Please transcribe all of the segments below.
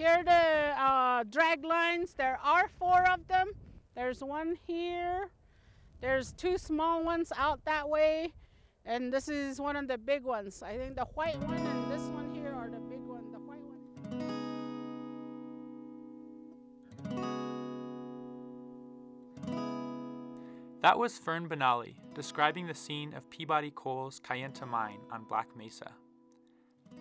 Here are the uh, drag lines. There are four of them. There's one here. There's two small ones out that way. And this is one of the big ones. I think the white one and this one here are the big one. The white one. That was Fern Benally describing the scene of Peabody Coal's Kayenta mine on Black Mesa.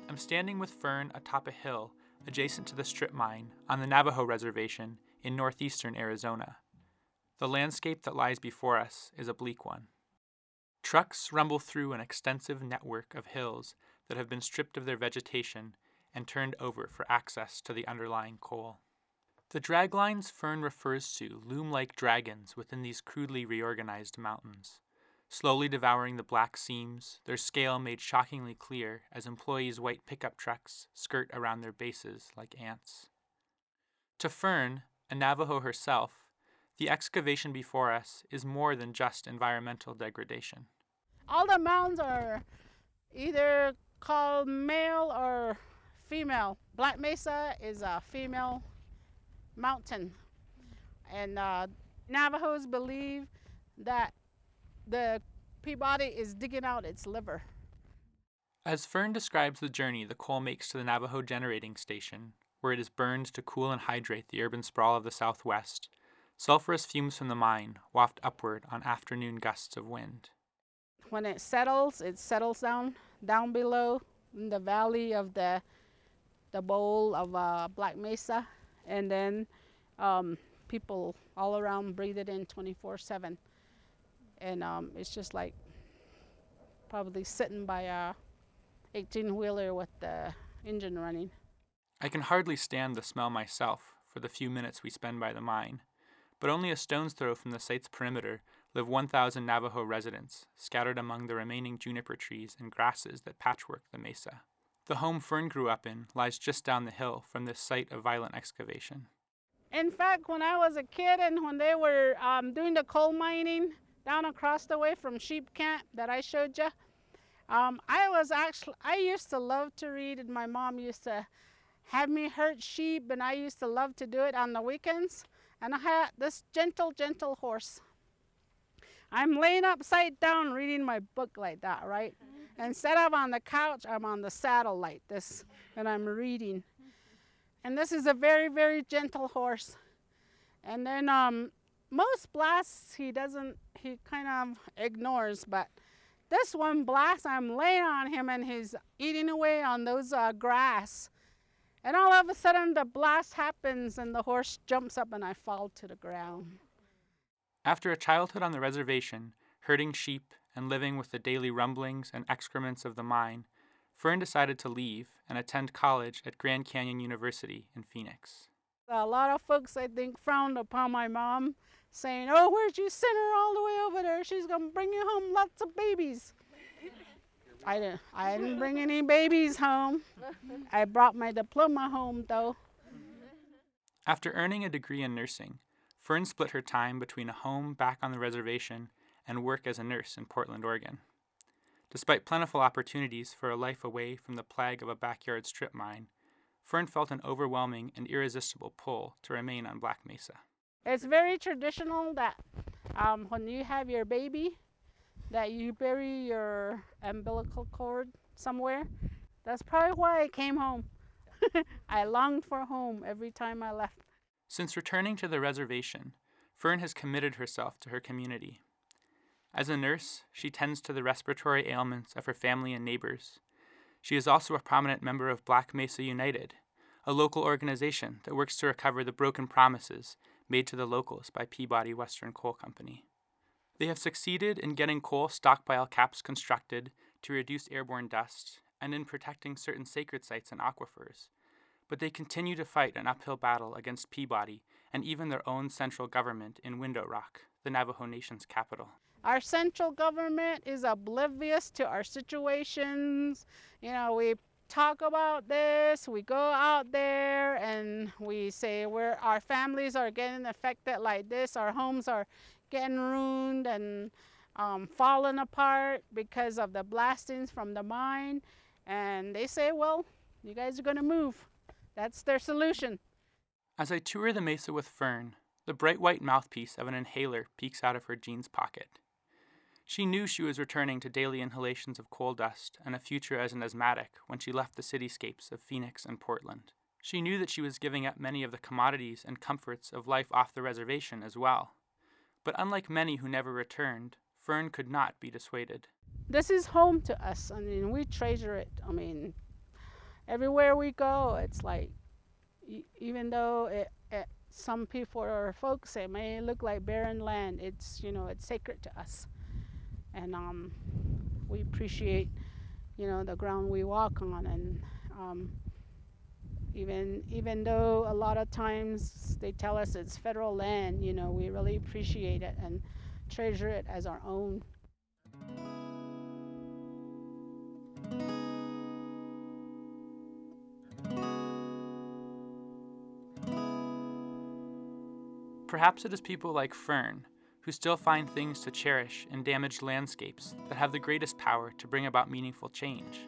I'm standing with Fern atop a hill adjacent to the strip mine on the Navajo Reservation in northeastern Arizona. The landscape that lies before us is a bleak one. Trucks rumble through an extensive network of hills that have been stripped of their vegetation and turned over for access to the underlying coal. The draglines Fern refers to loom like dragons within these crudely reorganized mountains, slowly devouring the black seams, their scale made shockingly clear as employees' white pickup trucks skirt around their bases like ants. To Fern, a Navajo herself, the excavation before us is more than just environmental degradation. All the mounds are either called male or female. Black Mesa is a female mountain. And uh, Navajos believe that the Peabody is digging out its liver. As Fern describes the journey the coal makes to the Navajo generating station, where it is burned to cool and hydrate the urban sprawl of the Southwest, sulfurous fumes from the mine waft upward on afternoon gusts of wind. When it settles, it settles down down below in the valley of the the bowl of uh, Black Mesa, and then um, people all around breathe it in 24/7, and um, it's just like probably sitting by a 18 wheeler with the engine running. I can hardly stand the smell myself for the few minutes we spend by the mine, but only a stone's throw from the site's perimeter live 1,000 Navajo residents, scattered among the remaining juniper trees and grasses that patchwork the mesa. The home Fern grew up in lies just down the hill from this site of violent excavation. In fact, when I was a kid and when they were um, doing the coal mining down across the way from Sheep Camp that I showed you, um, I was actually, I used to love to read, and my mom used to have me herd sheep, and I used to love to do it on the weekends. And I had this gentle, gentle horse. I'm laying upside down reading my book like that, right? Instead of on the couch, I'm on the saddle like this, and I'm reading. And this is a very, very gentle horse. And then um, most blasts he doesn't, he kind of ignores, but this one blast, I'm laying on him and he's eating away on those uh, grass. And all of a sudden, the blast happens and the horse jumps up and I fall to the ground. After a childhood on the reservation, herding sheep and living with the daily rumblings and excrements of the mine, Fern decided to leave and attend college at Grand Canyon University in Phoenix. A lot of folks, I think, frowned upon my mom, saying, Oh, where'd you send her all the way over there? She's going to bring you home lots of babies. I didn't, I didn't bring any babies home. I brought my diploma home, though. After earning a degree in nursing, Fern split her time between a home back on the reservation and work as a nurse in Portland, Oregon. Despite plentiful opportunities for a life away from the plague of a backyard strip mine, Fern felt an overwhelming and irresistible pull to remain on Black Mesa. It's very traditional that um, when you have your baby, that you bury your umbilical cord somewhere. That's probably why I came home. I longed for home every time I left. Since returning to the reservation, Fern has committed herself to her community. As a nurse, she tends to the respiratory ailments of her family and neighbors. She is also a prominent member of Black Mesa United, a local organization that works to recover the broken promises made to the locals by Peabody Western Coal Company. They have succeeded in getting coal stockpile caps constructed to reduce airborne dust and in protecting certain sacred sites and aquifers, but they continue to fight an uphill battle against Peabody and even their own central government in Window Rock, the Navajo Nation's capital. Our central government is oblivious to our situations. You know, we talk about this, we go out there and we say our families are getting affected like this, our homes are getting ruined and um, falling apart because of the blastings from the mine. And they say, well, you guys are going to move. That's their solution. As I tour the mesa with Fern, the bright white mouthpiece of an inhaler peeks out of her jeans pocket. She knew she was returning to daily inhalations of coal dust and a future as an asthmatic when she left the cityscapes of Phoenix and Portland. She knew that she was giving up many of the commodities and comforts of life off the reservation as well. But unlike many who never returned, Fern could not be dissuaded. This is home to us. I mean, we treasure it. I mean, everywhere we go, it's like, even though it, it, some people or folks say may look like barren land, it's you know it's sacred to us and um, we appreciate you know the ground we walk on and um, even even though a lot of times they tell us it's federal land you know we really appreciate it and treasure it as our own. Perhaps it is people like Fern who still find things to cherish in damaged landscapes that have the greatest power to bring about meaningful change.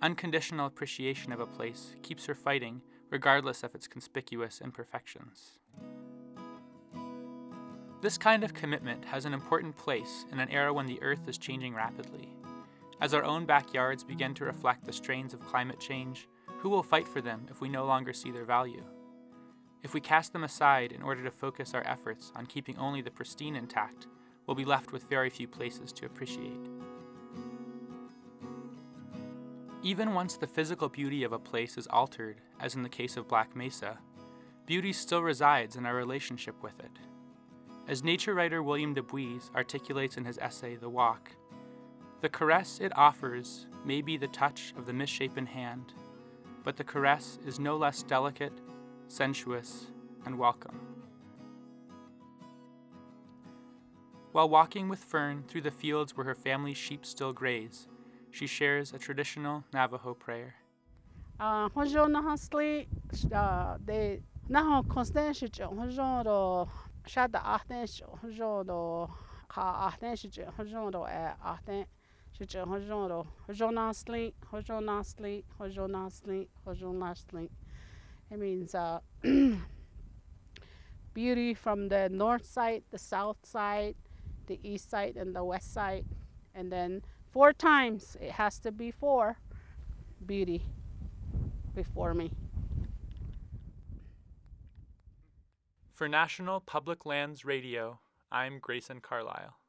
Unconditional appreciation of a place keeps her fighting regardless of its conspicuous imperfections. This kind of commitment has an important place in an era when the Earth is changing rapidly. As our own backyards begin to reflect the strains of climate change, who will fight for them if we no longer see their value? If we cast them aside in order to focus our efforts on keeping only the pristine intact, we'll be left with very few places to appreciate. Even once the physical beauty of a place is altered, as in the case of Black Mesa, beauty still resides in our relationship with it. As nature writer William deBuys articulates in his essay The Walk, the caress it offers may be the touch of the misshapen hand, but the caress is no less delicate sensuous, and welcome. While walking with Fern through the fields where her family's sheep still graze, she shares a traditional Navajo prayer. Uh, it means uh, beauty from the north side, the south side, the east side, and the west side. And then four times, it has to be four beauty before me. For National Public Lands Radio, I'm Grayson Carlisle.